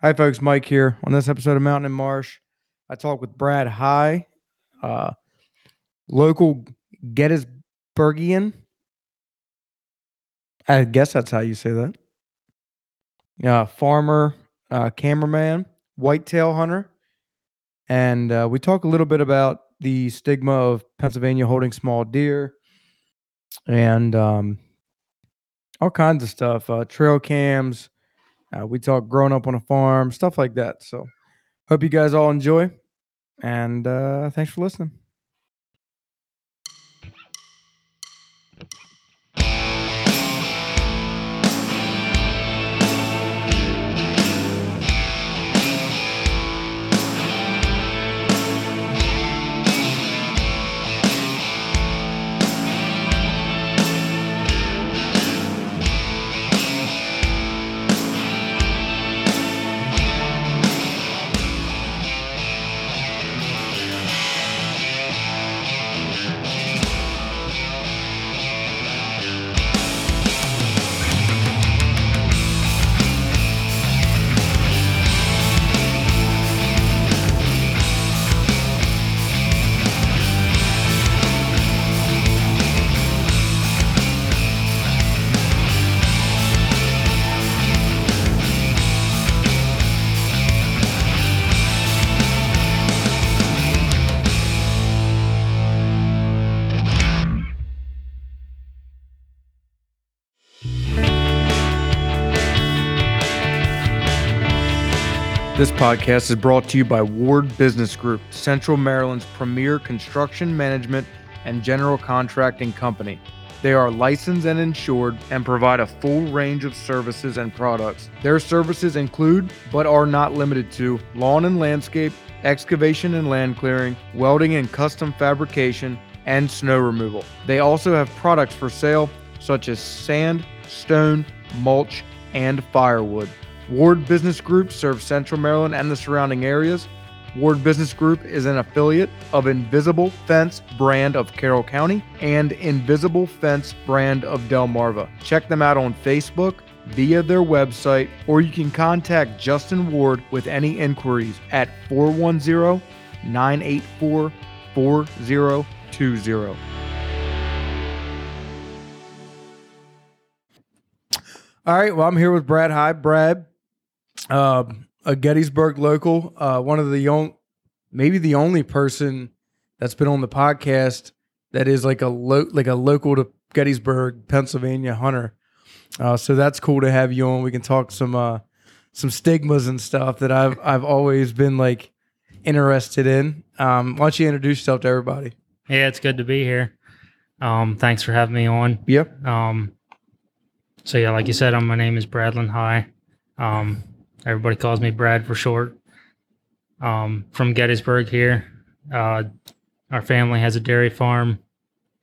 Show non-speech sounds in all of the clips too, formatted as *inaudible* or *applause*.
Hi, folks. Mike here. On this episode of Mountain and Marsh, I talk with Brad High, uh, local Gettysburgian. I guess that's how you say that. Uh, farmer, uh, cameraman, whitetail hunter. And uh, we talk a little bit about the stigma of Pennsylvania holding small deer and um, all kinds of stuff, uh, trail cams. Uh, we talk growing up on a farm, stuff like that. So, hope you guys all enjoy, and uh, thanks for listening. This podcast is brought to you by Ward Business Group, Central Maryland's premier construction management and general contracting company. They are licensed and insured and provide a full range of services and products. Their services include, but are not limited to, lawn and landscape, excavation and land clearing, welding and custom fabrication, and snow removal. They also have products for sale such as sand, stone, mulch, and firewood. Ward Business Group serves Central Maryland and the surrounding areas. Ward Business Group is an affiliate of Invisible Fence brand of Carroll County and Invisible Fence brand of Delmarva. Check them out on Facebook via their website, or you can contact Justin Ward with any inquiries at 410 984 4020. All right. Well, I'm here with Brad High. Brad, uh, a Gettysburg local, uh, one of the young, maybe the only person that's been on the podcast that is like a lo- like a local to Gettysburg, Pennsylvania hunter. Uh, so that's cool to have you on. We can talk some uh, some stigmas and stuff that I've I've always been like interested in. Um, why don't you introduce yourself to everybody? Yeah, it's good to be here. Um, thanks for having me on. Yep. Um, so yeah, like you said, um, my name is Bradlin High. Um, everybody calls me Brad for short. Um, from Gettysburg here. Uh, our family has a dairy farm,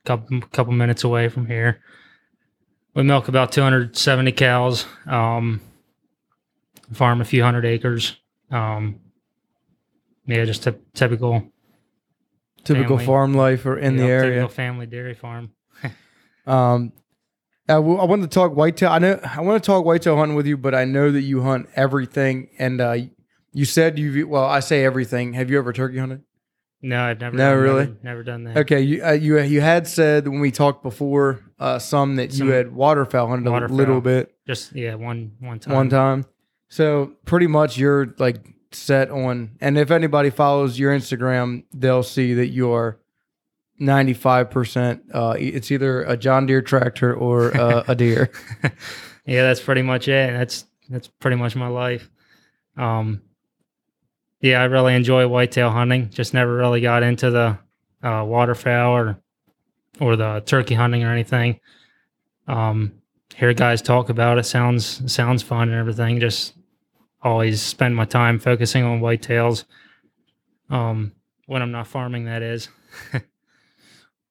couple couple minutes away from here. We milk about 270 cows. Um, farm a few hundred acres. Um, yeah, just a typical Typical Family. farm life or in you the area. typical family dairy farm. *laughs* Um, I, w- I wanted to talk whitetail. I know I want to talk whitetail hunting with you, but I know that you hunt everything. And uh, you said you've well, I say everything. Have you ever turkey hunted? No, I've never. No, never- really? never, done that. Okay, you uh, you you had said when we talked before uh, some that Some you had waterfowl hunted a little bit Just yeah, one one time. one time. So pretty much you're like set on. And if anybody follows your Instagram, they'll see that you are. 95% uh it's either a John Deere tractor or uh, a *laughs* deer. *laughs* yeah, that's pretty much it. That's that's pretty much my life. Um, yeah, I really enjoy whitetail hunting. Just never really got into the uh, waterfowl or or the turkey hunting or anything. Um, hear guys talk about it sounds sounds fun and everything. Just always spend my time focusing on whitetails. Um, when I'm not farming, that is. *laughs*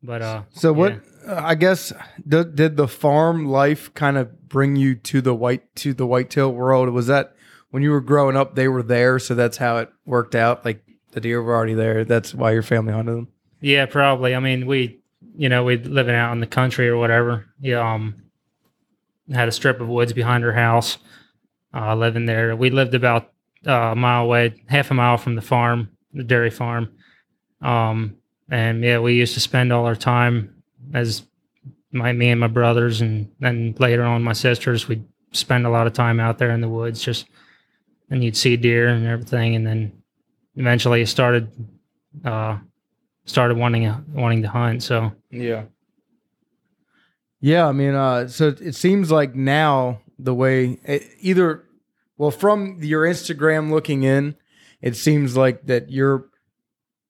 but uh, So what? uh, I guess did, did the farm life kind of bring you to the white to the whitetail world? Was that when you were growing up? They were there, so that's how it worked out. Like the deer were already there. That's why your family hunted them. Yeah, probably. I mean, we, you know, we living out in the country or whatever. Yeah, um, had a strip of woods behind our house. Uh, living there, we lived about uh, a mile away, half a mile from the farm, the dairy farm. Um, and yeah, we used to spend all our time as my me and my brothers, and then later on my sisters. We'd spend a lot of time out there in the woods, just and you'd see deer and everything, and then eventually it started uh, started wanting wanting to hunt. So yeah, yeah. I mean, uh, so it seems like now the way it, either well from your Instagram looking in, it seems like that you're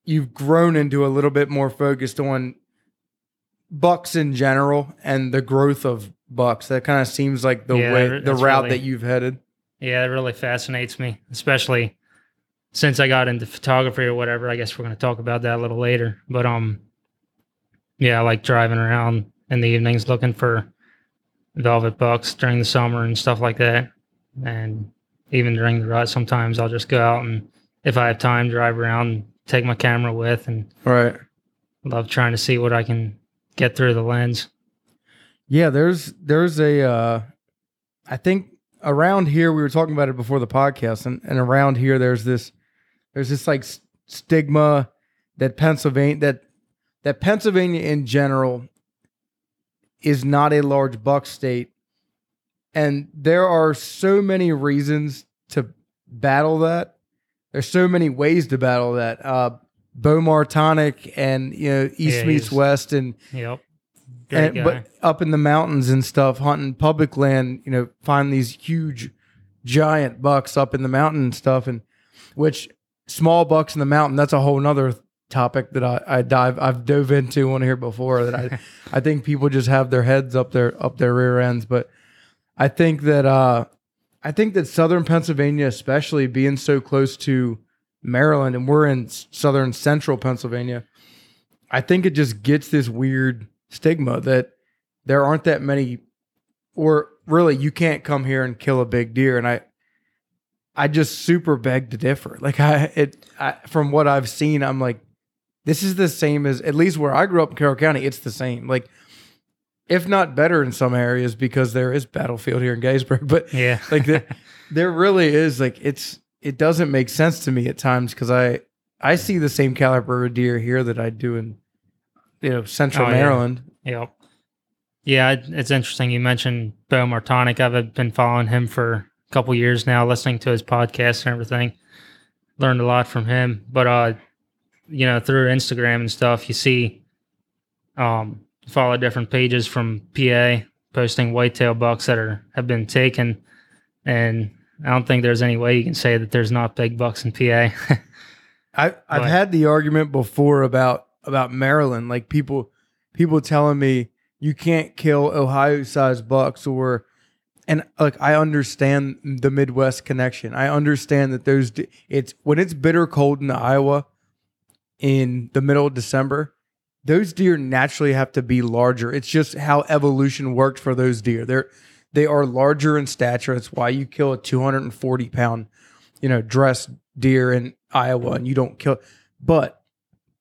you've grown into a little bit more focused on bucks in general and the growth of bucks. That kind of seems like the Yeah, way the route really- that you've headed. yeah, it really fascinates me, especially since I got into photography or whatever. I guess we're going to talk about that a little later. But um, yeah, I like driving around in the evenings looking for velvet bucks during the summer and stuff like that. And even during the rut, sometimes I'll just go out and if I have time, drive around, take my camera with, and Right. love trying to see what I can get through the lens. Yeah, there's there's a uh I think around here we were talking about it before the podcast and, and around here there's this there's this like s- stigma that Pennsylvania that that Pennsylvania in general is not a large buck state and there are so many reasons to battle that there's so many ways to battle that uh Bo Martonic and you know East Yeah, meets West and Yep. Great and, guy. but up in the mountains and stuff, hunting public land, you know, find these huge, giant bucks up in the mountain and stuff, and which small bucks in the mountain. That's a whole nother topic that I, I dive I've dove into on here before. That I *laughs* I think people just have their heads up their up their rear ends, but I think that uh I think that southern Pennsylvania, especially being so close to Maryland, and we're in southern central Pennsylvania, I think it just gets this weird stigma that there aren't that many, or really, you can't come here and kill a big deer. And I, I just super beg to differ. *laughs* Like I, it, I, from what I've seen, I'm like, this is the same as at least where I grew up in Carroll County. It's the same. Like, if not better in some areas because there is battlefield here in Gettysburg, *laughs* but yeah. like there, there really is like it's it doesn't make sense to me at times because I I see the same caliber of deer here that I do in you know Central Oh, yeah. Maryland. Yep. Yeah, it's interesting. You mentioned Bo Martonic. I've been following him for a couple years now, listening to his podcast and everything. Learned a lot from him. But uh, you know, through Instagram and stuff, you see um follow different pages from PA posting whitetail bucks that are have been taken and I don't think there's any way you can say that there's not big bucks in PA. *laughs* I I've had the argument before about about Maryland, like people people telling me you can't kill Ohio sized bucks or and like I understand the Midwest connection. I understand that those it's when it's bitter cold in Iowa in the middle of December, those deer naturally have to be larger. It's just how evolution worked for those deer. They're they are larger in stature. That's why you kill a 240 pound, you know, dressed deer in Iowa and you don't kill. But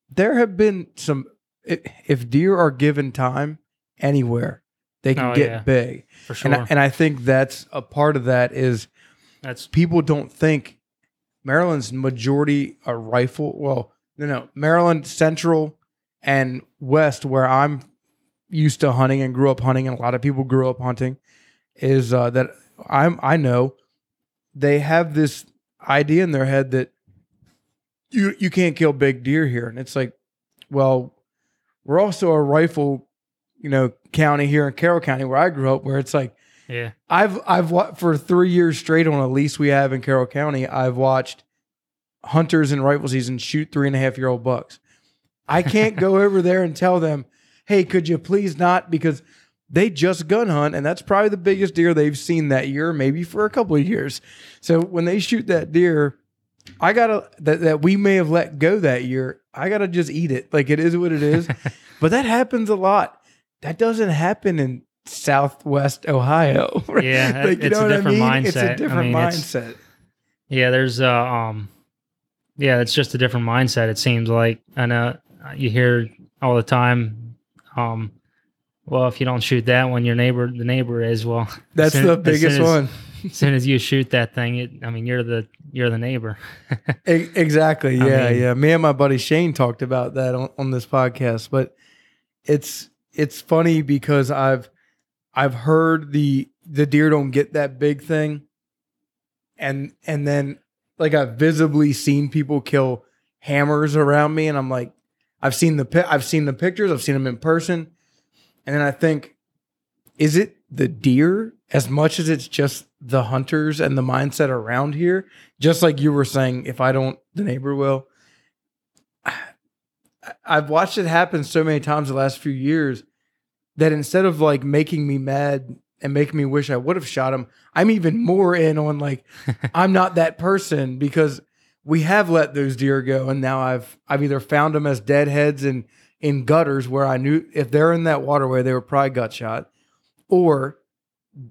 there have been some. If deer are given time anywhere, they can Oh, get yeah. big. for sure. And I, and I think that's a part of that is That's people don't think Maryland's majority are rifle. Well, no, no, Maryland Central and West, where I'm used to hunting and grew up hunting, and a lot of people grew up hunting, is uh, that I'm I know they have this idea in their head that you you can't kill big deer here, and it's like, well, we're also a rifle, you know, county here in Carroll County where I grew up, where it's like. yeah. I've I've for three years straight on a lease we have in Carroll County. I've watched hunters in rifle season shoot three and a half year old bucks. I can't go over there and tell them, "Hey, could you please not?" Because they just gun hunt, and that's probably the biggest deer they've seen that year, maybe for a couple of years. So when they shoot that deer, I gotta that that we may have let go that year. I gotta just eat it. Like it is what it is. *laughs* but that happens a lot. That doesn't happen in Southwest Ohio. right? *laughs* Yeah, like, it's a I different mean? It's a mindset. I different mean, mindset. Yeah, there's uh um yeah, it's just a different mindset it seems like. I know you hear all the time um well, if you don't shoot that one, your neighbor the neighbor is well. *laughs* That's soon- the biggest as- one. as *laughs* soon as you shoot that thing, it, I mean, you're the you're the neighbor. *laughs* Exactly. I Yeah, mean- yeah. Me and my buddy Shane talked about that on, on this podcast, but it's it's funny because I've I've heard the the deer don't get that big thing, and and then like I've visibly seen people kill hammers around me, and I'm like, I've seen the I've seen the pictures, I've seen them in person, and then I think, is it the deer as much as it's just the hunters and the mindset around here? Just like you were saying, if I don't, the neighbor will. *sighs* I've watched it happen so many times the last few years that instead of like making me mad and making me wish I would have shot him, I'm even more in on like *laughs* I'm not that person because we have let those deer go and now I've I've either found them as deadheads in in gutters where I knew if they're in that waterway they were probably gut shot or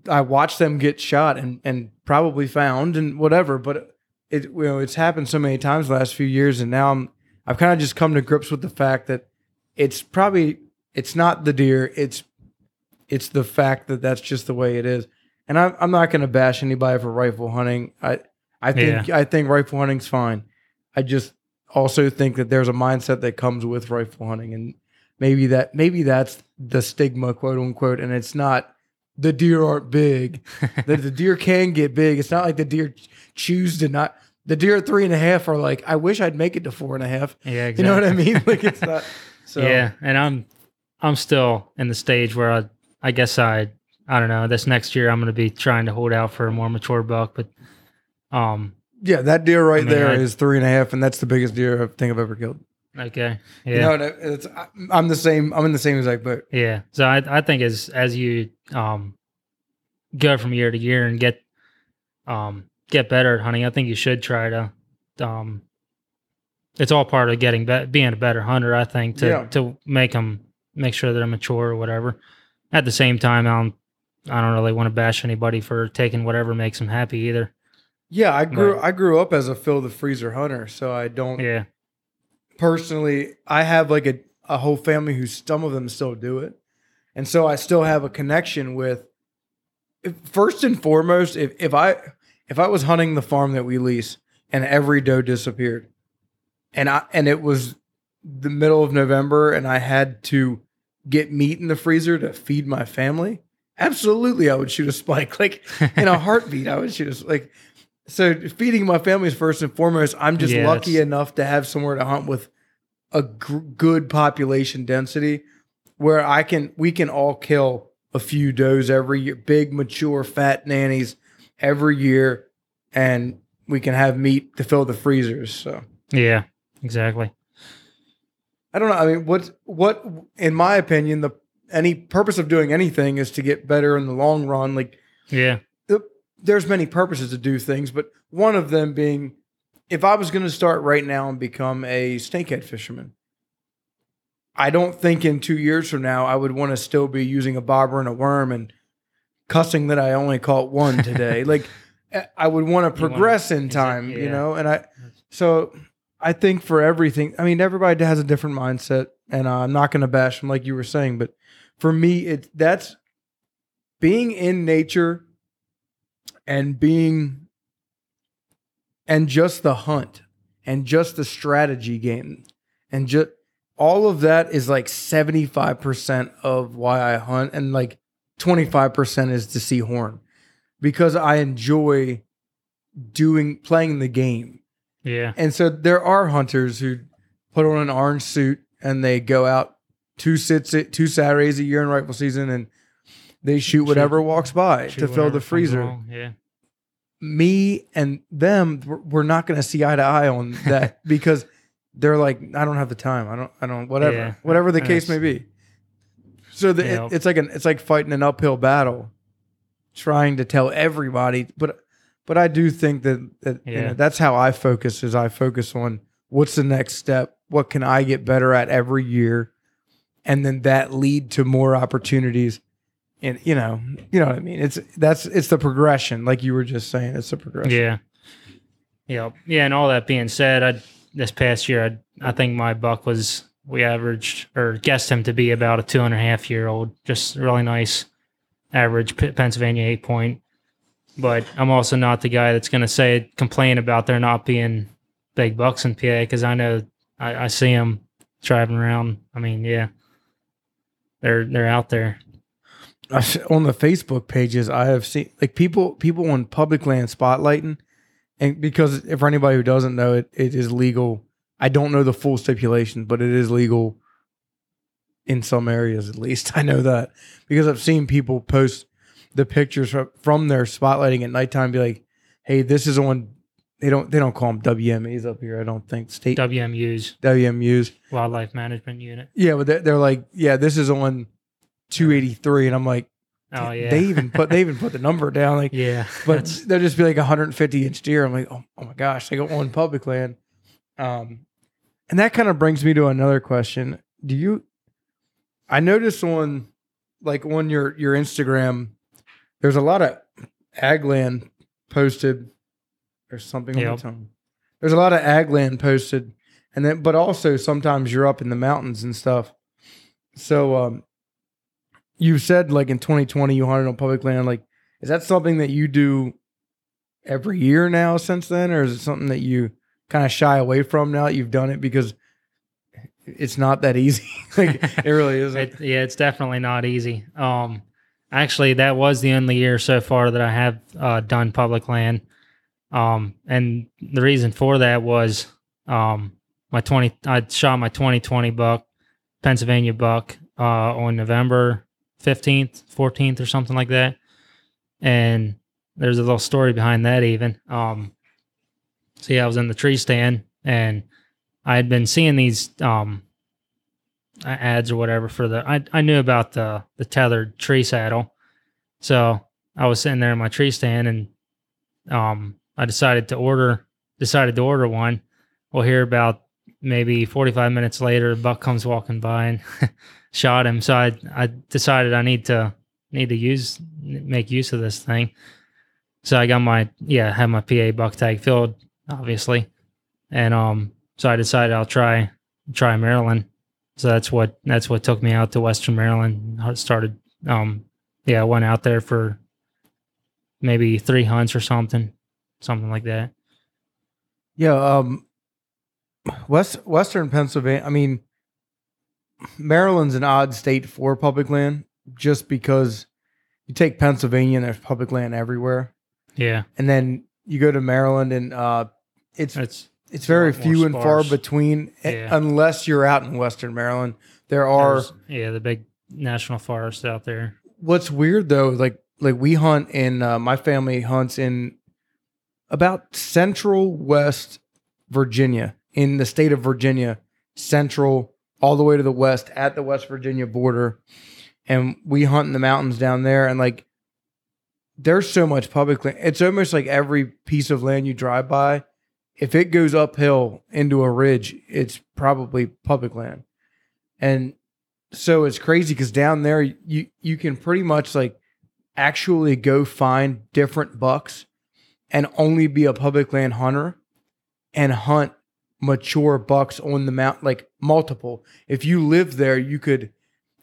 I watched them get shot and and probably found and whatever but it you know it's happened so many times the last few years and now I'm I've kind of just come to grips with the fact that it's probably it's not the deer it's it's the fact that that's just the way it is. And I'm I'm not going to bash anybody for rifle hunting. I I think I think rifle hunting's fine. I just also think that there's a mindset that comes with rifle hunting and maybe that maybe that's the stigma quote unquote and it's not the deer aren't big. *laughs* The, the deer can get big. It's not like the deer choose to not the deer at three and a half are like i wish i'd make it to four and a half. Yeah, you know what i mean? like it's not *laughs* so. Yeah, and I'm I'm still in the stage where I I guess I I don't know. This next year I'm going to be trying to hold out for a more mature buck, but um yeah that deer right I mean, there is I- three and a half and that's the biggest deer i think i've ever killed okay yeah you know and it's I- i'm the same i'm in the same exact boat yeah. So I I think as as you um go from year to year and get um get better at hunting, I think you should try to um it's all part of getting be- being a better hunter. I think to Yeah. to make them make sure they're mature or whatever. At the same time, I don't I don't really want to bash anybody for taking whatever makes them happy either. Yeah i grew i grew up as a fill the freezer hunter so i don't Yeah, personally, I have like a, a whole family who some of them still do it. And so I still have a connection with first and foremost, if, if I if I was hunting the farm that we lease and every doe disappeared and I and it was the middle of November and I had to get meat in the freezer to feed my family, absolutely I would shoot a spike. *laughs* Like in a *laughs* heartbeat, I would shoot a like so feeding my family is first and foremost. I'm just Yeah, lucky enough to have somewhere to hunt with a gr- good population density where I can we can all kill a few does every year, big mature fat nannies every year, and we can have meat to fill the freezers. So yeah, exactly. I don't know. I mean, what what in my opinion the any purpose of doing anything is to get better in the long run. Like Yeah, there's many purposes to do things, but one of them being if I was going to start right now and become a snakehead fisherman, I don't think in two years from now I would want to still be using a bobber and a worm and cussing that I only caught one today. *laughs* like I- I would want to You wanna- progress in time, you yeah. know. And I so I think for everything, I mean, everybody has a different mindset, and I'm not going to bash them like you were saying, but for me, it that's being in nature and being and just the hunt and just the strategy game. And just all of that is like 75% of why I hunt and like 25% is to see horn. Because I enjoy doing playing the game. yeah, And so there are hunters who put on an orange suit and they go out two sits two Saturdays a year in rifle season and they shoot whatever walks by Shoot to fill the freezer. Yeah, me and them we're- not going to see eye to eye on *laughs* that because they're like I don't have the time. I don't I don't whatever. Yeah. Whatever the case may be. So the, Yeah. it, it's like an it's like fighting an uphill battle trying to tell everybody but but I do think that, that you know, that's how I focus is I focus on what's the next step? What can I get better at every year? And then that lead to more opportunities and you know, you know what I mean. It's that's it's the progression, like you were just saying. It's the progression. yeah, yeah, yeah. And all that being said, I this past year, I I think my buck was we averaged or guessed him to be about a two and a half year old, just really nice average Pennsylvania eight point. but I'm also not the guy that's going to say complain about there not being big bucks in PA because I know I, I see them driving around. I mean, yeah, they're they're out there. On the Facebook pages, I have seen like people people on public land spotlighting, and because if for anybody who doesn't know it, it is legal. I don't know the full stipulations, but it is legal in some areas at least. *laughs* I know that because I've seen people post the pictures from, from their spotlighting at nighttime. Be like, hey, this is on. They don't they don't call them WMAs up here. I don't think state WMU's WMUs. Wildlife Management Unit. Yeah, but they're, they're like, yeah, this is on 283, and I'm like. Oh yeah, They even put they even put the number down. Like, yeah, but they'll just be like a 150 inch deer. I'm like, oh, oh my gosh, they go on public land. Um, and that kind of brings me to another question. Do you? I noticed on like on your your Instagram, there's a lot of ag land posted. or something on Yep. my tongue. There's a lot of ag land posted, and then but also sometimes you're up in the mountains and stuff. So um, you said like in 2020 you hunted on public land. Like, is that something that you do every year now since then, or is it something that you kind of shy away from now that you've done it because it's not that easy? *laughs* like, it really isn't. It, yeah, it's definitely not easy. Um, actually, that was the only year so far that I have uh, done public land. Um, and the reason for that was um, my twenty. I shot my twenty twenty buck, Pennsylvania buck, uh, on November fifteenth, fourteenth, or something like that. And there's a little story behind that, even. Um, yeah, I was in the tree stand, and I had been seeing these um, ads or whatever for the I, I knew about the the tethered tree saddle so i was sitting there in my tree stand and um i decided to order decided to order one well here about maybe 45 minutes later buck comes walking by and *laughs* shot him so i i decided i need to need to use make use of this thing so i got my yeah had my pa buck tag filled obviously and um so i decided i'll try try maryland so that's what that's what took me out to Western Maryland. I started, um, yeah, I went out there for maybe three hunts or something, something like that. Yeah, um West Western Pennsylvania, I mean Maryland's an odd state for public land just because you take Pennsylvania and there's public land everywhere. Yeah, And then you go to Maryland and uh it's it's it's very a lot more few and far between eh, Yeah. unless you're out in Western Maryland. There are there's- yeah the big national forest out there. what's weird though, like like we hunt in uh, my family hunts in about central west Virginia in the state of Virginia, central all the way to the west at the West Virginia border, and we hunt in the mountains down there. And like, there's so much public land. It's almost like every piece of land you drive by, if it goes uphill into a ridge, it's probably public land, and so it's crazy because down there you you can pretty much like actually go find different bucks and only be a public land hunter and hunt mature bucks on the mount like multiple if you live there you could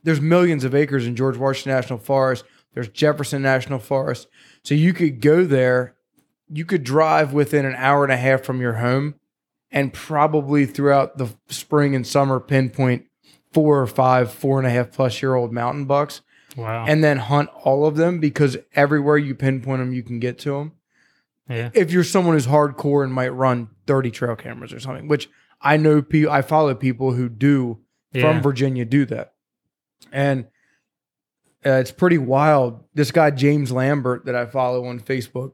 there's millions of acres in george washington national forest there's jefferson national forest so you could go there you could drive within an hour and a half from your home and probably throughout the spring and summer pinpoint four or five, four and a half plus year old mountain bucks, Wow. and then hunt all of them because everywhere you pinpoint them, you can get to them. yeah. If you're someone who's hardcore and might run 30 trail cameras or something, which I know people, I follow people who do Yeah. from Virginia do that. And uh, it's pretty wild. This guy, James Lambert, that I follow on Facebook,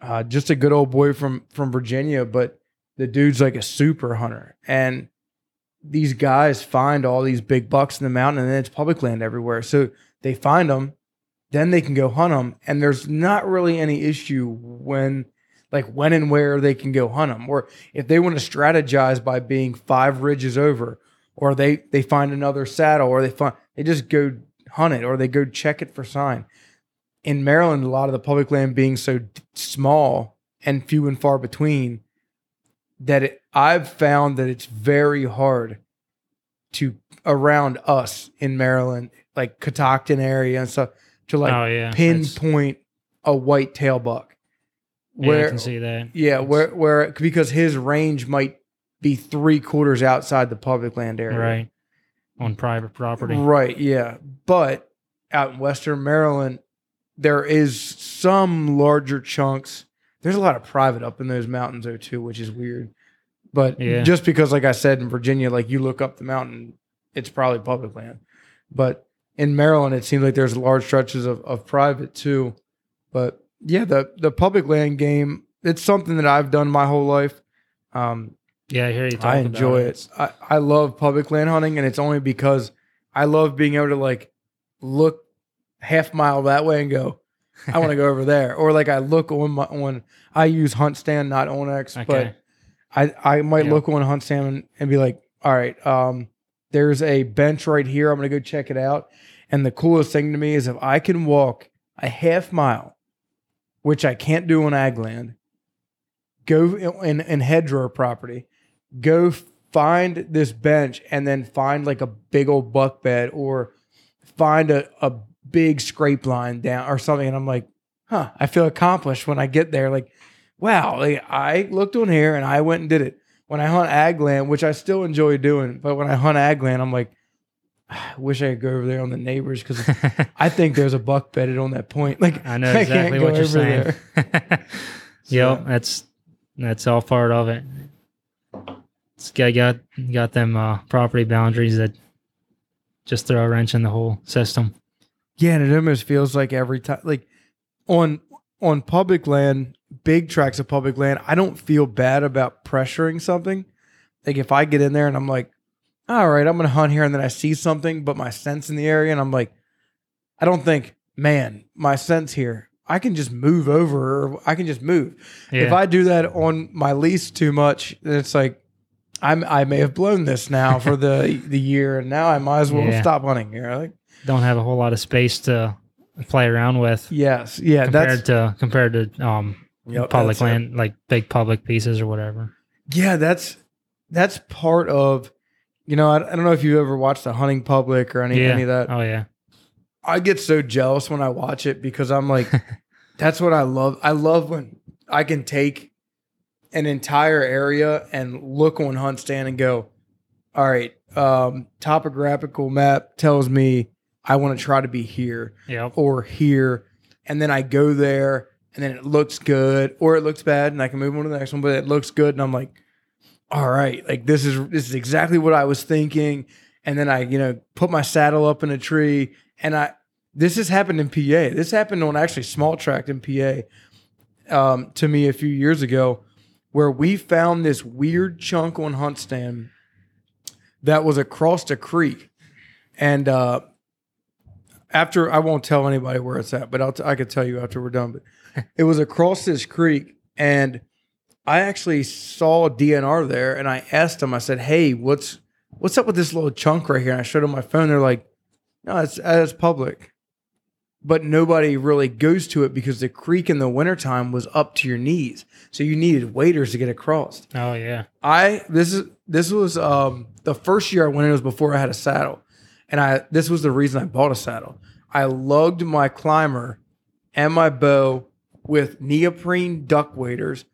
uh, just a good old boy from, from Virginia, but the dude's like a super hunter. And these guys find all these big bucks in the mountain and then it's public land everywhere. So they find them, then they can go hunt them. And there's not really any issue when, like, when and where they can go hunt them. Or if they want to strategize by being five ridges over, or they, they find another saddle, or they find, they just go hunt it, or they go check it for sign. In Maryland, a lot of the public land being so d- small and few and far between, that it, I've found that it's very hard to around us in Maryland, like Catoctin area and stuff, to like oh yeah. It's- pinpoint a white tail buck. Yeah, I Where can see that. yeah, where where because his range might be three quarters outside the public land area. right on private property. Right, yeah. But out in Western Maryland, there is some larger chunks. There's a lot of private up in those mountains though too, which is weird. But Yeah. just because, like I said, in Virginia, like you look up the mountain, it's probably public land. But in Maryland, it seems like there's large stretches of, of private too. But yeah, the the public land game, it's something that I've done my whole life. Um, Yeah, I hear you. I enjoy it. it. I, I love public land hunting, and it's only because I love being able to like look half mile that way and go, I want to go *laughs* over there, or like I look on my on I use HuntStand, not OnX, Okay. but I I might Yeah. look on HuntStand and, and be like, all right, um, there's a bench right here. I'm gonna go check it out. And the coolest thing to me is if I can walk a half mile, which I can't do on ag land, go in, in hedgerow property, go find this bench and then find like a big old buck bed or find a, a big scrape line down or something. And I'm like, huh, I feel accomplished when I get there. Like, wow, like I looked on here and I went and did it. When I hunt ag land, which I still enjoy doing, but when I hunt ag land, I'm like, I *sighs* wish I could go over there on the neighbors because I think there's a buck bedded on that point. Like I know can't exactly what you're saying. *laughs* there. yep, that's that's all part of it. This guy got got them uh, property boundaries that just throw a wrench in the whole system. Yeah, and it almost feels like every time, like on on public land, big tracts of public land, I don't feel bad about pressuring something. Like if I get in there and I'm like, all right, I'm gonna hunt here, and then I see something, but my sense in the area, and I'm like, I don't think, man, my sense here, I can just move over, or I can just move. Yeah, If I do that on my lease too much, then it's like I'm I may have blown this now for the *laughs* the year, and now I might as well Yeah. stop hunting here. Like, don't have a whole lot of space to play around with yes, yeah, compared that's to compared to um Yep, public that's it. land like big public pieces or whatever. Yeah, that's that's part of. You know, I, I don't know if you ever watched the hunting public or any yeah. any of that. Oh yeah. I get so jealous when I watch it because I'm like, *laughs* that's what I love. I love when I can take an entire area and look on HuntStand and go, all right, um, topographical map tells me I want to try to be here Yep. or here, and then I go there and then it looks good or it looks bad and I can move on to the next one, but it looks good and I'm like, all right, like this is this is exactly what I was thinking. And then I, you know, put my saddle up in a tree and I this has happened in PA. This happened on actually small tract in PA um, to me a few years ago, where we found this weird chunk on HuntStand that was across a creek, and uh, after I won't tell anybody where it's at, but I'll t- I could tell you after we're done. But it was across this creek, and I actually saw DNR there, and I asked them. I said, "Hey, what's what's up with this little chunk right here?" And I showed them my phone. They're like, "No, it's it's public." But nobody really goes to it because the creek in the wintertime was up to your knees. So you needed waders to get across. Oh yeah. I this is this was um the first year I went in was before I had a saddle. And I this was the reason I bought a saddle. I lugged my climber and my bow with neoprene duck waders.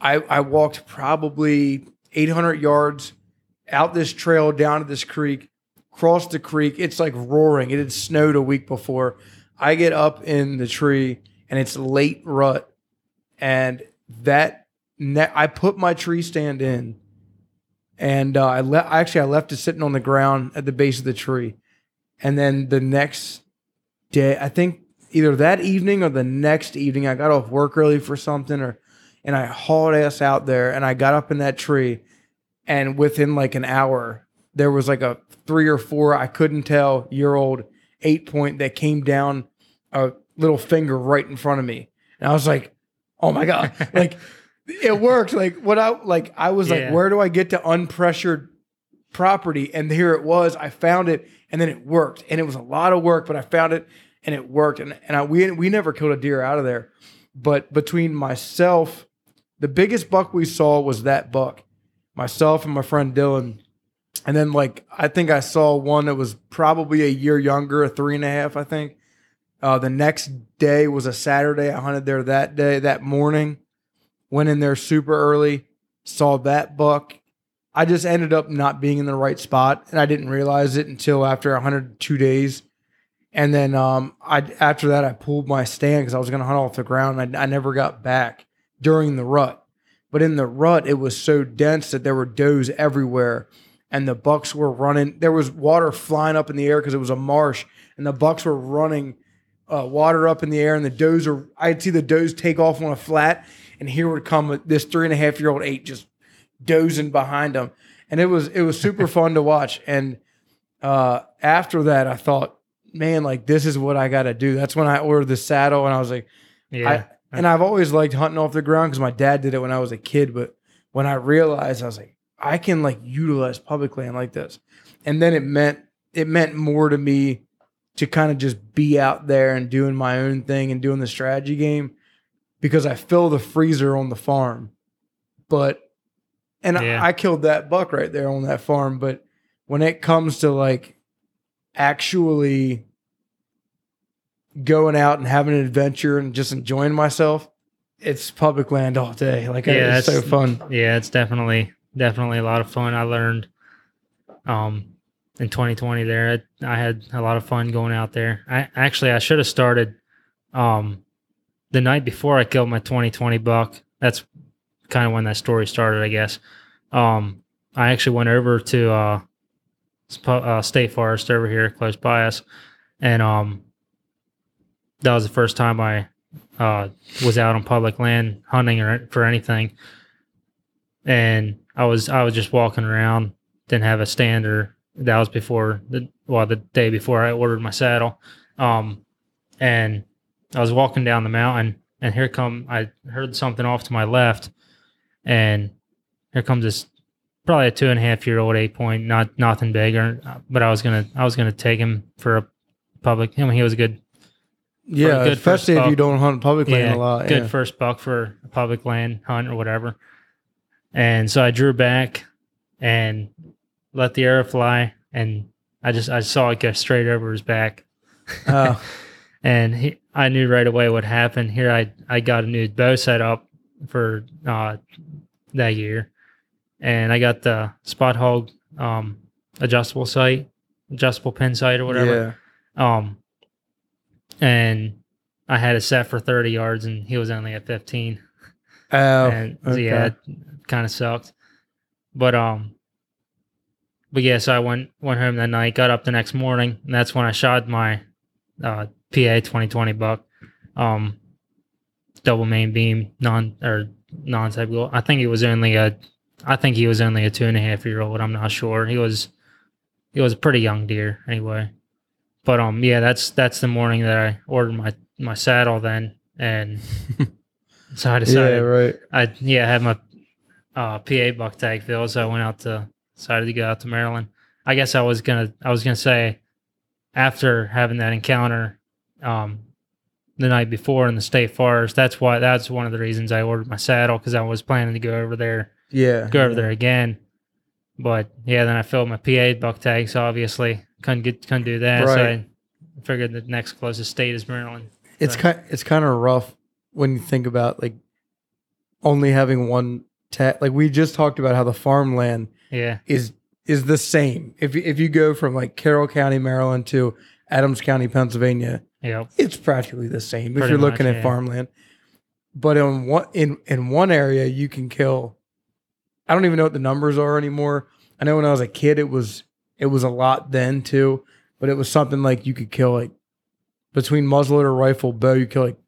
I I walked probably 800 yards out this trail down to this creek, crossed the creek. It's like roaring. It had snowed a week before. I get up in the tree and it's late rut and that ne- I put my tree stand in, and uh, I left. Actually, I left it sitting on the ground at the base of the tree, and then the next day, I think either that evening or the next evening, I got off work early for something, or and I hauled ass out there, and I got up in that tree, and within like an hour, there was like a three or four I couldn't tell year old eight point that came down a little finger right in front of me, and I was like, oh my god, *laughs* like it worked. Like what I like, I was like, where do I get to unpressured property? And here it was. I found it, and then it worked, and it was a lot of work, but I found it, and it worked. And and I, we we never killed a deer out of there, but between myself, the biggest buck we saw was that buck, myself and my friend Dylan. And then like I think I saw one that was probably a year younger, a three and a half, I think. Uh, the next day was a Saturday. I hunted there that day, that morning. Went in there super early, saw that buck. I just ended up not being in the right spot, and I didn't realize it until after 102 days. And then um, I after that I pulled my stand because I was going to hunt off the ground. I, I never got back during the rut, but in the rut it was so dense that there were does everywhere, and the bucks were running. There was water flying up in the air because it was a marsh, and the bucks were running uh, water up in the air, and the does are. I'd see the does take off on a flat, and here would come this three and a half year old eight just dozing behind them, and it was it was super *laughs* fun to watch. And uh, after that, I thought, man, like this is what I got to do. That's when I ordered the saddle, and I was like, Yeah. I, and I've always liked hunting off the ground because my dad did it when I was a kid. But when I realized, I was like, I can like utilize public land like this, and then it meant it meant more to me to kind of just be out there and doing my own thing and doing the strategy game because I fill the freezer on the farm, but and Yeah. I, I killed that buck right there on that farm. But when it comes to like actually going out and having an adventure and just enjoying myself, it's public land all day. Like Yeah, it's so fun. yeah, it's definitely definitely a lot of fun. I learned um in 2020 there. I, I had a lot of fun going out there. I actually I should have started um the night before I killed my 2020 buck. That's kind of when that story started, I guess. Um I actually went over to uh, uh State Forest over here close by us and um that was the first time I uh was out on public land hunting or for anything. And I was I was just walking around, didn't have a stand or that was before the well the day before I ordered my saddle, um, and I was walking down the mountain and here come I heard something off to my left, and here comes this probably a two and a half year old eight point, not nothing big or but I was gonna I was gonna take him for a public. I mean he was a good Yeah, especially if you don't hunt public land yeah, a lot. good yeah. first buck for a public land hunt or whatever. And so I drew back and let the arrow fly, and I just I saw it go straight over his back, *laughs* Oh, *laughs* and he, I knew right away what happened. Here I I got a new bow set up for uh, that year, and I got the Spot Hogg um, adjustable sight, adjustable pin sight or whatever. yeah. Um, and I had a set for 30 yards and he was only at 15. Oh, and okay. yeah, it kind of sucked. But, um, but yeah, so I went, went home that night, got up the next morning, and that's when I shot my, uh, PA 2020 buck, um, double main beam, non, or non type goal. I think he was only a, I think he was only a two and a half year old. I'm not sure. He was, he was a pretty young deer anyway. But um, yeah, that's that's the morning that I ordered my my saddle then, and *laughs* so I yeah, decided right. I yeah I had my uh, PA buck tag filled, so I went out to decided to go out to Maryland. I guess I was gonna I was gonna say after having that encounter um, the night before in the state forest, that's why that's one of the reasons I ordered my saddle because I was planning to go over there Yeah, go over there again. But yeah, then I filled my PA buck tags. Obviously, couldn't get couldn't do that. So Right. I figured the next closest state is Maryland. It's So- kind it's kind of rough when you think about like only having one tag. Like we just talked about how the farmland Yeah, is is the same. If you- if you go from like Carroll County, Maryland to Adams County, Pennsylvania, yeah, it's practically the same if you're looking much, at yeah. farmland. But in one in in one area you can kill I don't even know what the numbers are anymore. I know when I was a kid it was it was a lot then too, but it was something like you could kill like between muzzleloader rifle bow you kill like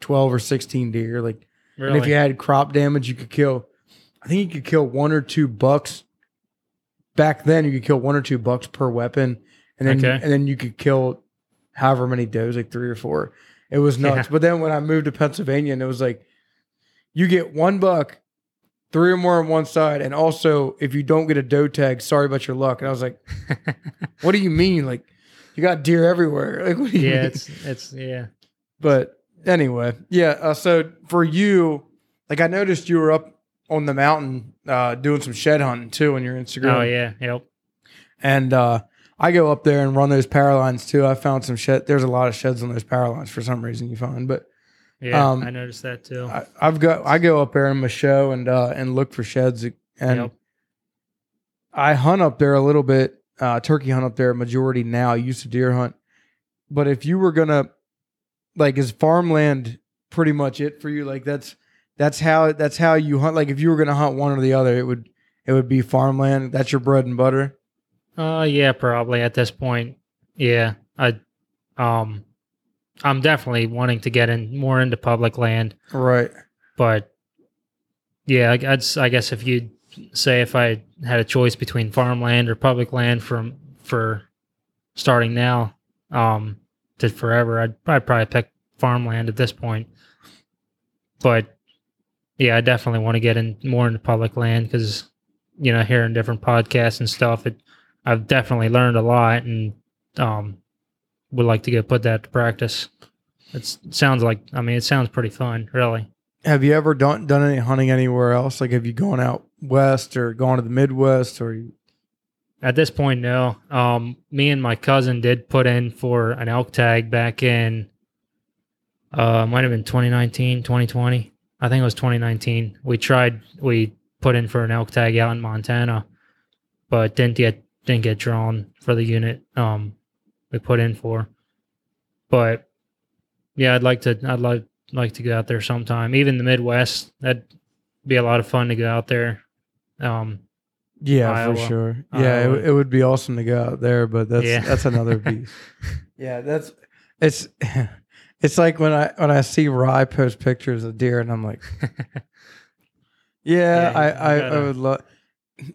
12 or 16 deer like really. and if you had crop damage you could kill I think you could kill one or two bucks back then you could kill one or two bucks per weapon and then Okay. and then you could kill however many does like three or four it was nuts Yeah. but then when i moved to pennsylvania and it was like you get one buck three or more on one side and also if you don't get a doe tag sorry about your luck and i was like *laughs* what do you mean like you got deer everywhere like what do you yeah, mean? it's it's yeah, But anyway, yeah. Uh, so for you, like I noticed you were up on the mountain uh, doing some shed hunting too on your Instagram. oh yeah, yep, And uh, I go up there and run those power lines too. I found some shed. There's a lot of sheds on those power lines for some reason you find, but Yeah, Um, I noticed that too. I, I've got I go up there in my show and uh, and look for sheds and Yep. I hunt up there a little bit. Uh, turkey hunt up there majority now. I used to deer hunt, but if you were gonna like, is farmland pretty much it for you? Like that's that's how that's how you hunt. Like if you were gonna hunt one or the other, it would it would be farmland. That's your bread and butter. Uh, yeah, probably at this point. Yeah, I, um, I'm definitely wanting to get in more into public land, Right. but yeah, I, I'd, I guess if you say if I had a choice between farmland or public land from for starting now, um, to forever, I'd, I'd probably pick farmland at this point. But yeah, I definitely want to get in more into public land because you know, hearing different podcasts and stuff, it I've definitely learned a lot and um would like to go put that to practice. It sounds like I mean it sounds pretty fun, really. Have you ever done done any hunting anywhere else? Like have you gone out west or gone to the Midwest or you, At this point, no. Um me and my cousin did put in for an elk tag back in uh might have been 2019, 2020. I think it was 2019. We tried we put in for an elk tag out in Montana, but didn't get didn't get drawn for the unit um we put in for. But yeah, I'd like to I'd like like to go out there sometime. Even the Midwest, that'd be a lot of fun to go out there. Um Yeah, Iowa. for sure. Yeah, it, it would be awesome to go out there, but that's Yeah. that's another *laughs* beast. yeah, that's it's *laughs* it's like when I when I see Rye post pictures of deer and I'm like, *laughs* yeah, Yeah, I you I, I gotta- would love.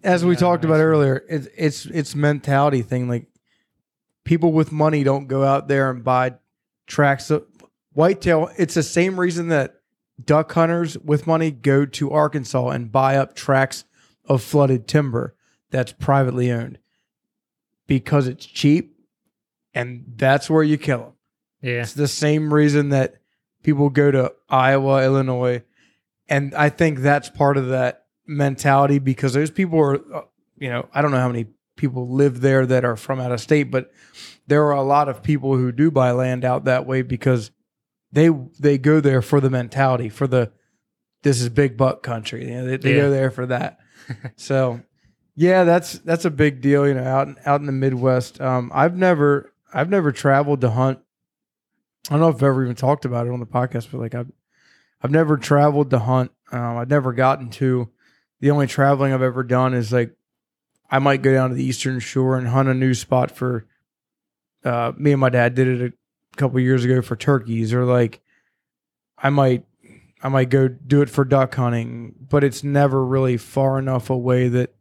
As we talked about earlier, it's it's it's mentality thing. Like people with money don't go out there and buy tracks of whitetail. It's the same reason that duck hunters with money go to Arkansas and buy up tracks of flooded timber that's privately owned because it's cheap and that's where you kill them. yeah. It's the same reason that people go to Iowa, Illinois, and I think that's part of that mentality because those people are, uh, you know, I don't know how many people live there that are from out of state, but there are a lot of people who do buy land out that way because they they go there for the mentality for the this is big buck country. You know, they, they Yeah. go there for that. *laughs* so yeah, that's that's a big deal. You know, out in, out in the Midwest. Um, I've never I've never traveled to hunt. I don't know if I've ever even talked about it on the podcast, but like I've I've never traveled to hunt. Um, I've never gotten to. The only traveling I've ever done is like I might go down to the Eastern Shore and hunt a new spot for. Uh, me and my dad did it a couple years ago for turkeys, or like I might I might go do it for duck hunting, but it's never really far enough away that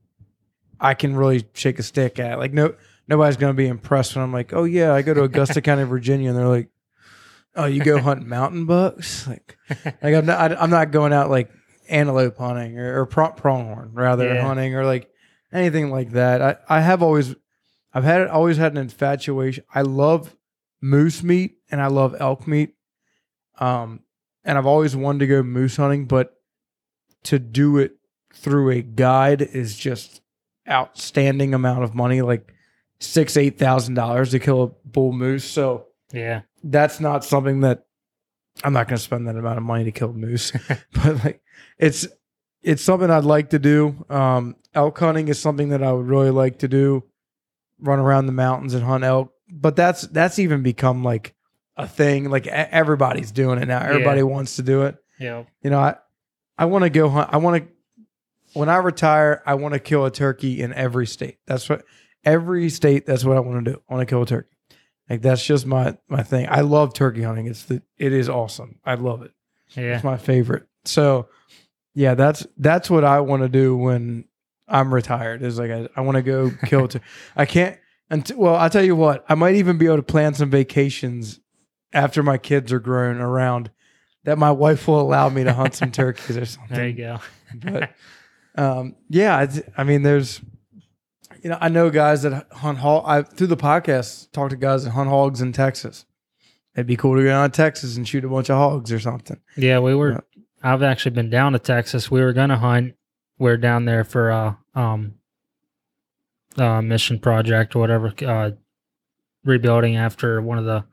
I can really shake a stick at. Like no nobody's gonna be impressed when I'm like, oh yeah, I go to Augusta *laughs* County, Virginia, and they're like, oh, you go *laughs* hunt mountain bucks? Like, like I'm not I'm not going out like antelope hunting or, or pro- pronghorn rather Yeah. hunting or like anything like that. I I have always I've had always had an infatuation. I love moose meat and I love elk meat. Um, and I've always wanted to go moose hunting, but to do it through a guide is just outstanding amount of money, like six, eight thousand dollars to kill a bull moose. So yeah. that's not something that I'm not going to spend that amount of money to kill moose. *laughs* but like, it's it's something I'd like to do. Um, elk hunting is something that I would really like to do. Run around the mountains and hunt elk, but that's that's even become like a thing. Like everybody's doing it now. Everybody wants to do it Yeah. you know, I I want to go hunt. I want to when I retire, I want to kill a turkey in every state. That's what every state. That's what I want to do. I want to kill a turkey. Like that's just my my thing. I love turkey hunting. It's the it is awesome. I love it. Yeah. It's my favorite. So yeah, that's that's what I want to do when I'm retired. Is like I, I want to go *laughs* kill I can't. Until, well, I'll tell you what. I might even be able to plan some vacations after my kids are grown around that my wife will allow me to hunt some *laughs* turkeys or something. There you go. But um, yeah, it's, I mean, there's, you know, I know guys that hunt hog. I through the podcast talk to guys that hunt hogs in Texas. It'd be cool to go down to Texas and shoot a bunch of hogs or something. Yeah, we were. Yeah. I've actually been down to Texas. We were gonna hunt. We're down there for uh um uh, mission project or whatever, uh, rebuilding after one of the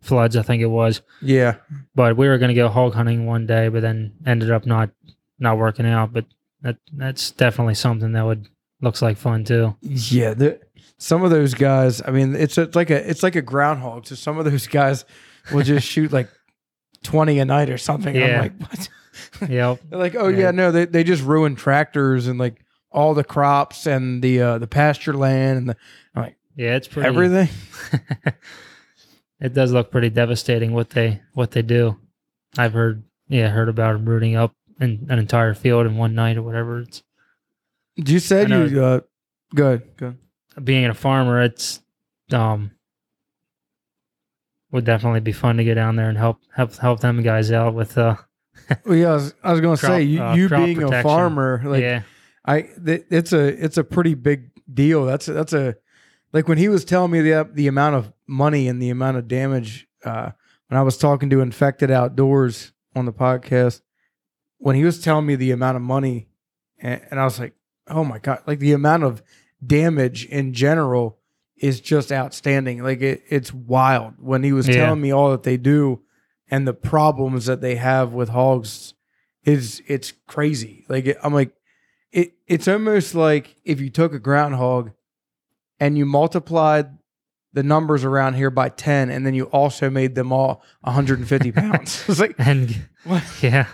floods, I think it was. Yeah. But we were going to go hog hunting one day, but then ended up not not working out. But that that's definitely something that would looks like fun too. Yeah, the, some of those guys. I mean, it's, it's like a it's like a groundhog. So some of those guys will just *laughs* shoot like twenty a night or something. Yeah. I'm like, what? *laughs* Yep. They're like, oh yeah, Yeah. no, they they just ruined tractors and like all the crops and the uh, the pasture land and the like, Yeah, it's pretty. everything. *laughs* it does look pretty devastating what they what they do. I've heard yeah heard about them rooting up an, an entire field in one night or whatever. It's You said you uh, good, good. being a farmer. It's um would definitely be fun to get down there and help help help them guys out with uh Well, yeah, I was, I was going to say you, uh, you being a farmer, like yeah I, th- it's a it's a pretty big deal. That's a, that's a like when he was telling me the the amount of money and the amount of damage uh, when I was talking to Infected Outdoors on the podcast. When he was telling me the amount of money, and, and I was like, oh my god, like the amount of damage in general is just outstanding. Like it, it's wild. When he was Yeah. telling me all that they do and the problems that they have with hogs, is it's crazy. Like I'm like it it's almost like if you took a groundhog and you multiplied the numbers around here by 10 and then you also made them all 150 pounds. *laughs* It's like and what? *laughs* yeah.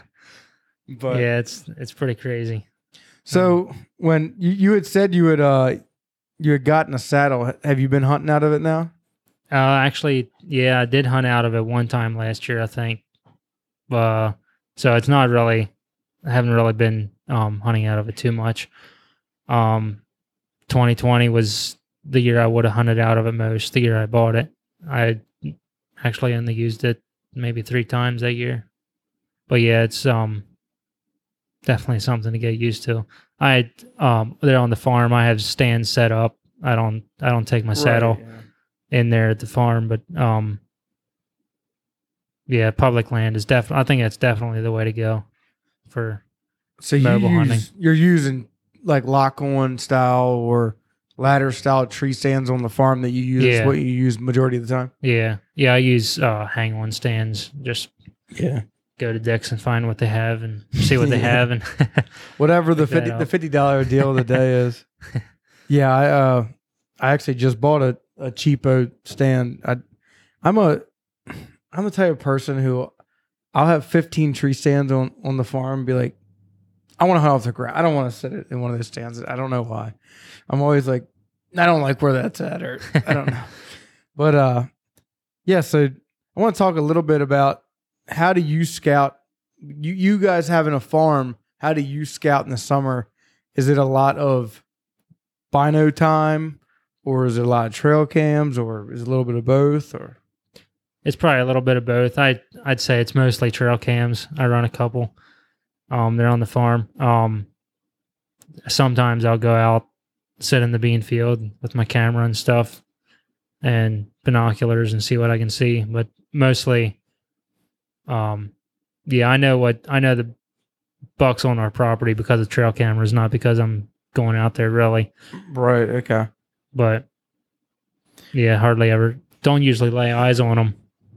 But yeah it's it's pretty crazy. so when you, you had said you had uh you had gotten a saddle. Have you been hunting out of it now Uh, actually, yeah, I did hunt out of it one time last year, I think. Uh, so it's not really, I haven't really been um, hunting out of it too much. Um, 2020 was the year I would have hunted out of it most. The year I bought it, I actually only used it maybe three times that year. But yeah, it's um definitely something to get used to. I um there on the farm, I have stands set up. I don't I don't take my saddle yeah. In there at the farm, but um, yeah, public land is definitely. I think that's definitely the way to go. For so you Mobile use, hunting. you're using like lock on style or ladder style tree stands on the farm that you use That's Yeah. what you use majority of the time yeah, yeah, I use uh, hang on stands. Just yeah go to Dick's and find what they have and see what they *laughs* have, and *laughs* whatever the Pick that fifty the fifty dollar deal of the day is. *laughs* Yeah, I uh, I actually just bought a, a cheapo stand. I, I'm a I'm the type of person who I'll have 15 tree stands on on the farm and be like, I want to hunt off the ground. I don't want to sit it in one of those stands. I don't know why. I'm always like, I don't like where that's at, or I don't know. *laughs* But uh, yeah. So I want to talk a little bit about how do you scout? You you guys having a farm? How do you scout in the summer? Is it a lot of bino time, or is it a lot of trail cams, or is it a little bit of both? Or it's probably a little bit of both. I I'd say it's mostly trail cams. I run a couple. Um, they're on the farm. Um, sometimes I'll go out, sit in the bean field with my camera and stuff, and binoculars and see what I can see. But mostly, um, yeah, I know what I know the bucks on our property because of trail cameras, not because I'm going out there really. right? Okay. But yeah, hardly ever. Don't usually lay eyes on them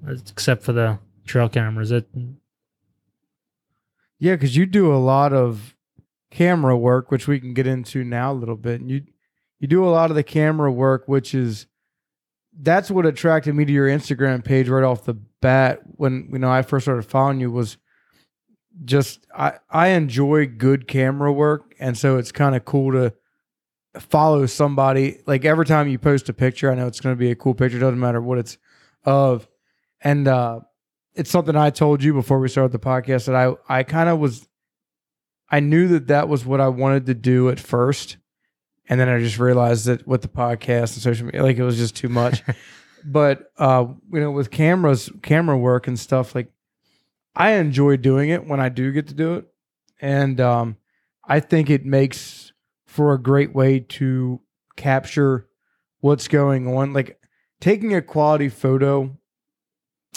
except for the trail cameras. It Yeah, because you do a lot of camera work, which we can get into now a little bit. And you you do a lot of the camera work, which is that's what attracted me to your Instagram page right off the bat when you know I first started following you was just I I enjoy good camera work, and so it's kind of cool to follow somebody. Like every time you post a picture i know it's going to be a cool picture doesn't matter what it's of. And uh it's something i told you before we started the podcast that i i kind of was i knew that that was what i wanted to do at first. And then i just realized that with the podcast and social media like it was just too much. *laughs* But uh you know with cameras camera work and stuff like i enjoy doing it when i do get to do it. And um i think it makes for a great way to capture what's going on like taking a quality photo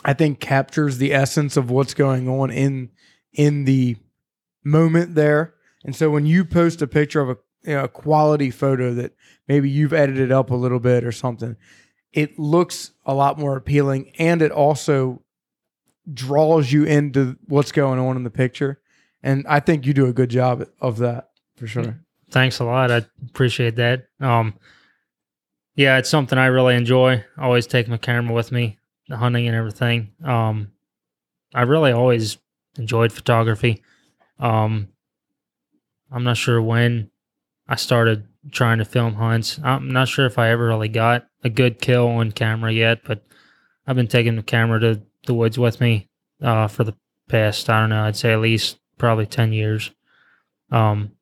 i think captures the essence of what's going on in in the moment there and so when you post a picture of a you know, a quality photo that maybe you've edited up a little bit or something, it looks a lot more appealing and it also draws you into what's going on in the picture. And I think you do a good job of that for sure. Thanks a lot. I appreciate that. Um, yeah, it's something I really enjoy. I always take my camera with me, the hunting and everything. Um, I really always enjoyed photography. Um, I'm not sure when I started trying to film hunts. I'm not sure if I ever really got a good kill on camera yet, but I've been taking the camera to the woods with me uh, for the past, I don't know, I'd say at least probably 10 years. Um,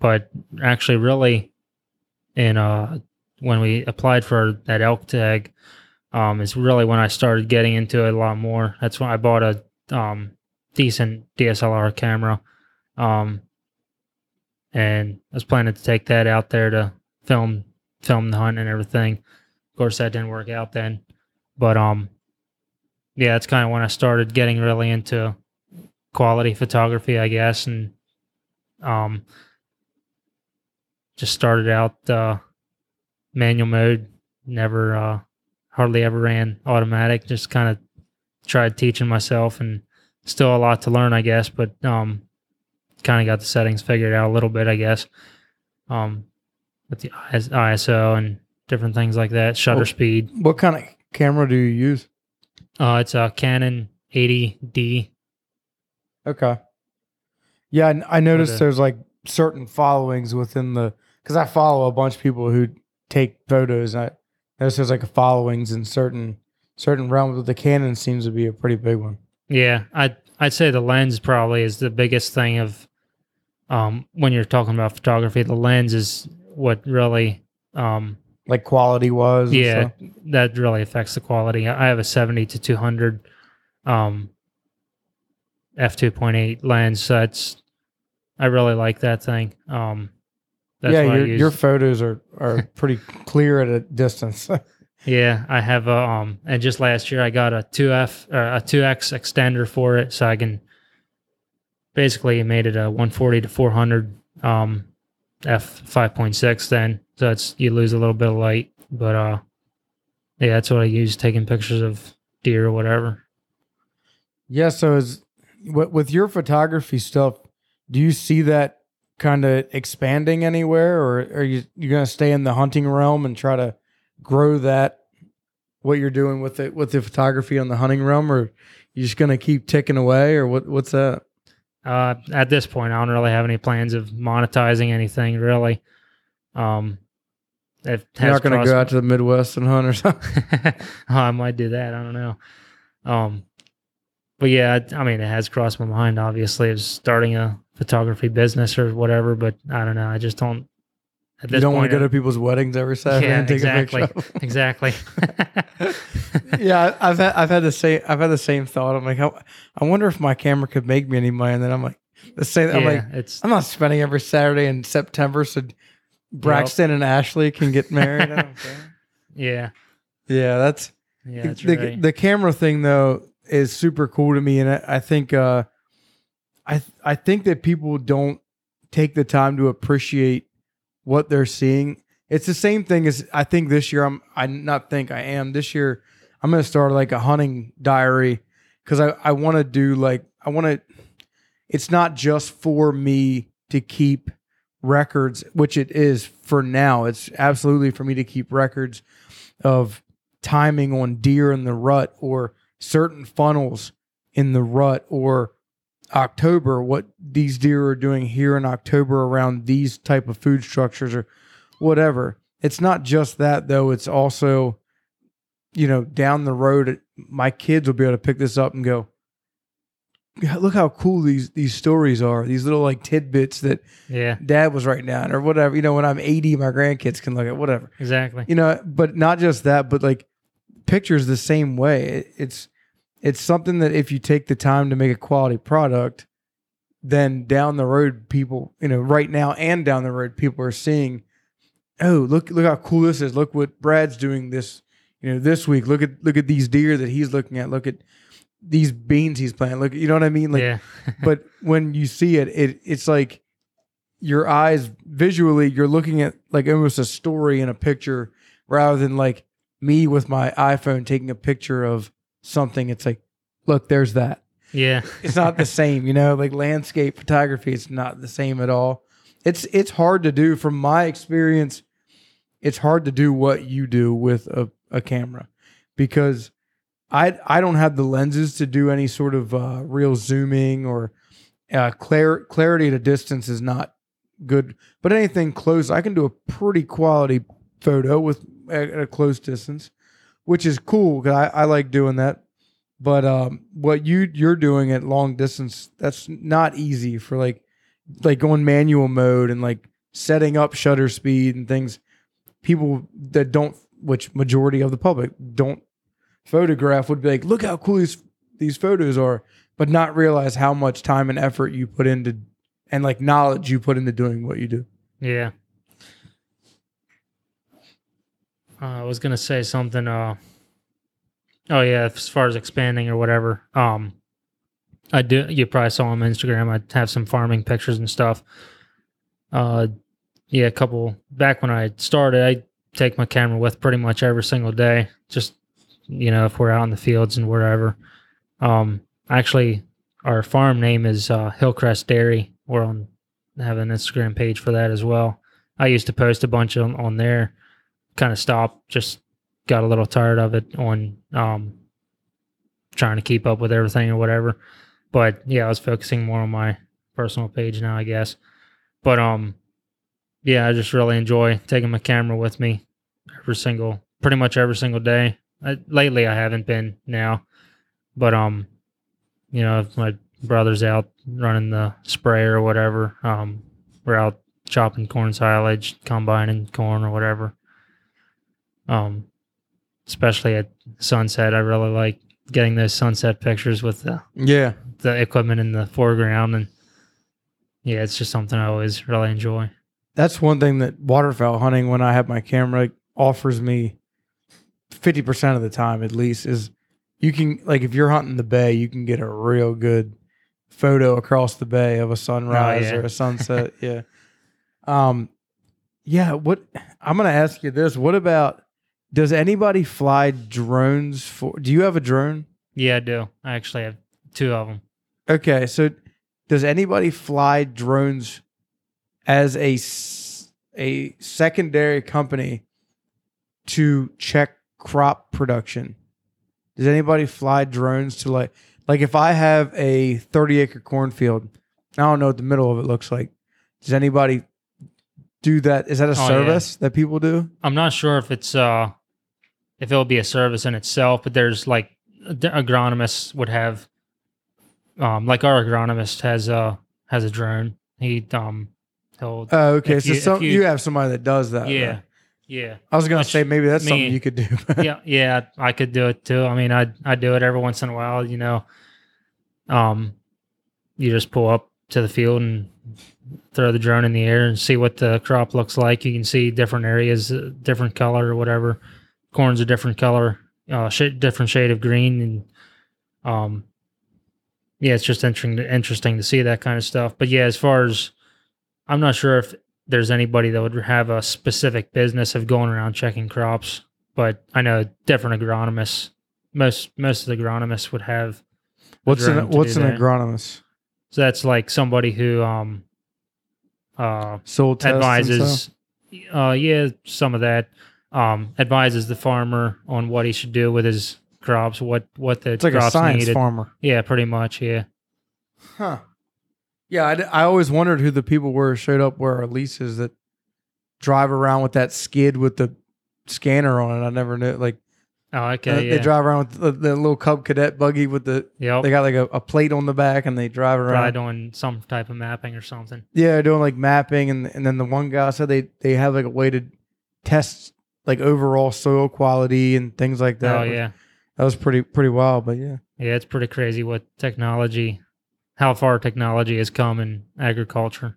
but actually, really, in uh, when we applied for that elk tag, um, is really when I started getting into it a lot more. That's when I bought a um, decent DSLR camera. Um, and I was planning to take that out there to film film the hunt and everything. Of course, that didn't work out then, but um, yeah, that's kind of when I started getting really into quality photography, I guess, and um, just started out uh, manual mode. Never, uh, hardly ever ran automatic. Just kind of tried teaching myself, and still a lot to learn, I guess. But um, kind of got the settings figured out a little bit, I guess. Um, with the ISO and different things like that, shutter Well- speed. What kind of camera do you use? Uh, it's a Canon 80D. Okay. Yeah, and I noticed Okay. there's like certain followings within the because I follow a bunch of people who take photos. And I notice there's like followings in certain certain realms, but the Canon seems to be a pretty big one. Yeah, I I'd say the lens probably is the biggest thing of um when you're talking about photography. The lens is what really um Like quality was. yeah that really affects the quality. I have a 70 to 200 um f 2.8 lens. So it's I really like that thing. Um, that's yeah, your, your photos are are *laughs* pretty clear at a distance. *laughs* Yeah, I have a um, and just last year I got a two F or a two X extender for it, so I can basically made it a 140 to 400 um f 5.6. Then so it's you lose a little bit of light, but uh, yeah, that's what I use taking pictures of deer or whatever. yeah, so is with with your photography stuff, do you see that kind of expanding anywhere, or are you you gonna stay in the hunting realm and try to grow that what you're doing with it with the photography on the hunting realm, or you're just gonna keep ticking away, or what what's that? Uh, at this point, I don't really have any plans of monetizing anything really. Um, it You're not gonna go out to the Midwest and hunt or something. *laughs* oh, I might do that. I don't know. Um, but yeah, I I mean, it has crossed my mind. Obviously, of starting a photography business or whatever. But I don't know. I just don't. At You don't want to go to people's weddings every Saturday Yeah, and take exactly. a picture. exactly. *laughs* *laughs* yeah, I- I've had I've had the same I've had the same thought. I'm like, I, I wonder if my camera could make me any money. And then I'm like, the same. I'm yeah, like, it's I'm not spending every Saturday in September so Braxton and Ashley can get married. I *laughs* yeah, Yeah, that's yeah, that's the right. the camera thing though is super cool to me, and I, I think uh, I I think that people don't take the time to appreciate what they're seeing. It's the same thing as I think this year. I'm I not think I am this year. I'm gonna start like a hunting diary because I I want to do like I want to. It's not just for me to keep records, which it is for now. It's absolutely for me to keep records of timing on deer in the rut or certain funnels in the rut or October, what these deer are doing here in October around these type of food structures or whatever. It's not just that though. It's also, you know, down the road, my kids will be able to pick this up and go, look how cool these these stories are. These little like tidbits that yeah, dad was writing down or whatever. You know, when I'm 80, my grandkids can look at whatever exactly. you know but not just that but like pictures the same way It- it's it's something that if you take the time to make a quality product then down the road people you know right now and down the road people are seeing oh look look how cool this is. Look what brad's doing this you know this week. Look at look at these deer that he's looking at. Look at these beans he's planting. Look you know what i mean? Like yeah, *laughs* but when you see it, it it's like your eyes visually, you're looking at like almost a story in a picture rather than like me with my iPhone taking a picture of something. It's like, look, there's that. Yeah. *laughs* It's not the *laughs* same, you know, like landscape photography, it's not the same at all. It's it's hard to do from my experience. It's hard to do what you do with a, a camera because I I don't have the lenses to do any sort of uh, real zooming or uh, clar- clarity at a distance is not good. But anything close, I can do a pretty quality photo with at a close distance, which is cool because I, I like doing that. But um, what you you're doing at long distance, that's not easy for like like going manual mode and like setting up shutter speed and things. People that don't, which majority of the public don't photograph, would be like, look how cool these these photos are, but not realize how much time and effort you put into and like knowledge you put into doing what you do. Yeah. Uh, I was gonna say something. Uh, oh yeah, as far as expanding or whatever. Um, I do. You probably saw on Instagram. I have some farming pictures and stuff. Uh, yeah, a couple back when I started, I take my camera with pretty much every single day. Just you know, if we're out in the fields and wherever. Um, actually, our farm name is uh, Hillcrest Dairy. We're on have an Instagram page for that as well. I used to post a bunch on, on there, kind of stopped, just got a little tired of it on um, trying to keep up with everything or whatever. But yeah, I was focusing more on my personal page now, I guess. But um, yeah, I just really enjoy taking my camera with me every single, pretty much every single day. I, lately, I haven't been now, but um, you know, if my brother's out running the sprayer or whatever, um, we're out chopping corn silage, combining corn or whatever. Um, especially at sunset, I really like getting those sunset pictures with the Yeah. the equipment in the foreground, and yeah, it's just something I always really enjoy. That's one thing that waterfowl hunting, when I have my camera, offers me 50% of the time at least is you can, like, if you're hunting the bay, you can get a real good photo across the bay of a sunrise yeah. or a sunset. *laughs* yeah. Um, yeah. What I'm going to ask you this what about, does anybody fly drones for, do you have a drone? Yeah, I do. I actually have two of them. Okay, so does anybody fly drones as a a secondary company to check crop production? Does anybody fly drones to like like if I have a 30 acre cornfield, I don't know what the middle of it looks like. Does anybody do that? Is that a yeah. service that people do? I'm not sure if it's uh if it'll be a service in itself, but there's like agronomists would have um like our agronomist has a has a drone. He um he'll Oh, okay. So you- some, you, you- have somebody that does that. yeah yeah I was gonna Which say maybe that's something you could do. *laughs* yeah yeah I could do it too. I mean I I do it every once in a while. You know, um, you just pull up to the field and throw the drone in the air and see what the crop looks like. You can see different areas, uh, different color or whatever. Corn's a different color, uh, sh- different shade of green, and um, yeah, it's just interesting interesting to see that kind of stuff. But yeah, as far as I'm not sure if there's anybody that would have a specific business of going around checking crops, but I know different agronomists. Most most of the agronomists would have. what's an what's an that. agronomist? So that's like somebody who um uh Soil test and stuff? advises uh yeah, some of that. Um advises the farmer on what he should do with his crops, what what the It's like a science needed. farmer. Yeah, pretty much, yeah. Huh. Yeah, I, d- I always wondered who the people were who showed up where our leases that drive around with that skid with the scanner on it. I never knew. Like Oh, uh, okay, yeah. they drive around with the, the little Cub Cadet buggy with the. yep. They got like a, a plate on the back and they drive around. Probably around. doing some type of mapping or something. Yeah, they're doing like mapping and and then the one guy said they they have like a way to test like overall soil quality and things like that. oh yeah. that was pretty pretty wild. But yeah, Yeah, it's pretty crazy what technology how far technology has come in agriculture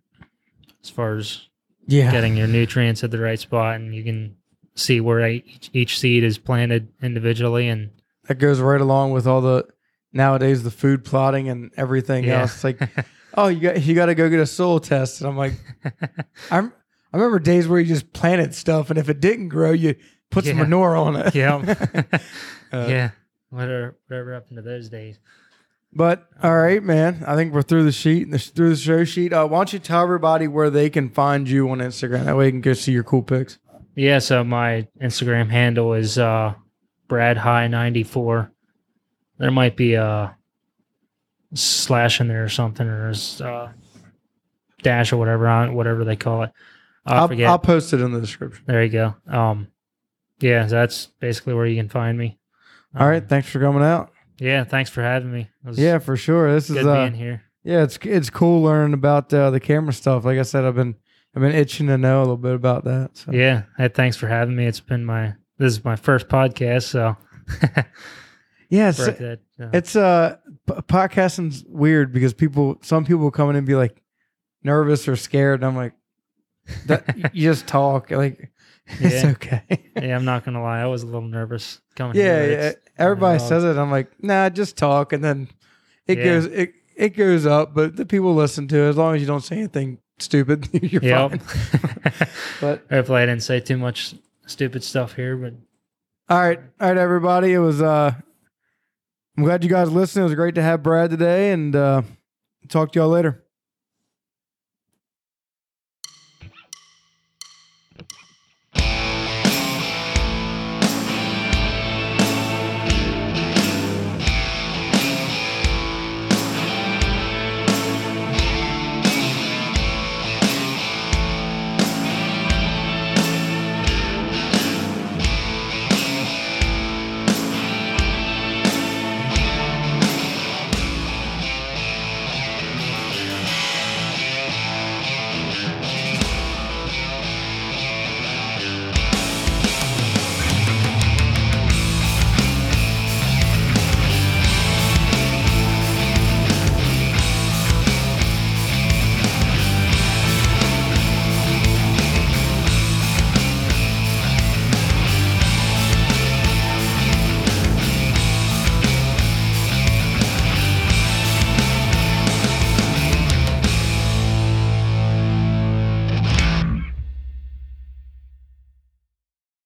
as far as yeah, getting your nutrients at the right spot and you can see where each, each seed is planted individually and that goes right along with all the nowadays the food plotting and everything Yeah. else. It's like *laughs* oh, you got you got to go get a soil test, and I'm like, *laughs* I'm. I remember days where you just planted stuff, and if it didn't grow, you put some manure on it. yeah. *laughs* Uh, yeah. Whatever, whatever happened to those days? But all right, man. I think we're through the sheet, the, through the show sheet. Uh, why don't you tell everybody where they can find you on Instagram? That way, you can go see your cool pics. Yeah, so my Instagram handle is uh Brad High ninety four. There might be a slash in there or something, or a uh, dash or whatever on whatever they call it. I I'll. I'll post it in the description. there you go. Um, yeah, that's basically where you can find me. All right, Um, thanks for coming out. yeah, thanks for having me. Yeah, for sure. This is uh, being here. yeah, it's it's cool learning about uh, the camera stuff. Like I said, I've been I've been itching to know a little bit about that. So. Yeah, hey, thanks for having me. It's been my this is my first podcast, so *laughs* yeah. It's, break that, uh, it's uh p- podcasting's weird because people some people come in and be like nervous or scared, and I'm like, that, you just talk like *laughs* it's Yeah. okay. yeah, I'm not gonna lie, I was a little nervous coming. here. yeah, yeah. It's- Everybody says it. I'm like, nah, just talk, and then it Yeah. goes it it goes up, but the people listen to it as long as you don't say anything stupid. *laughs* You're Yep. fine. *laughs* But Hopefully, I didn't say too much stupid stuff here, but all right, all right, everybody. It was. uh I'm glad you guys listened. It was great to have Brad today, and uh talk to y'all later.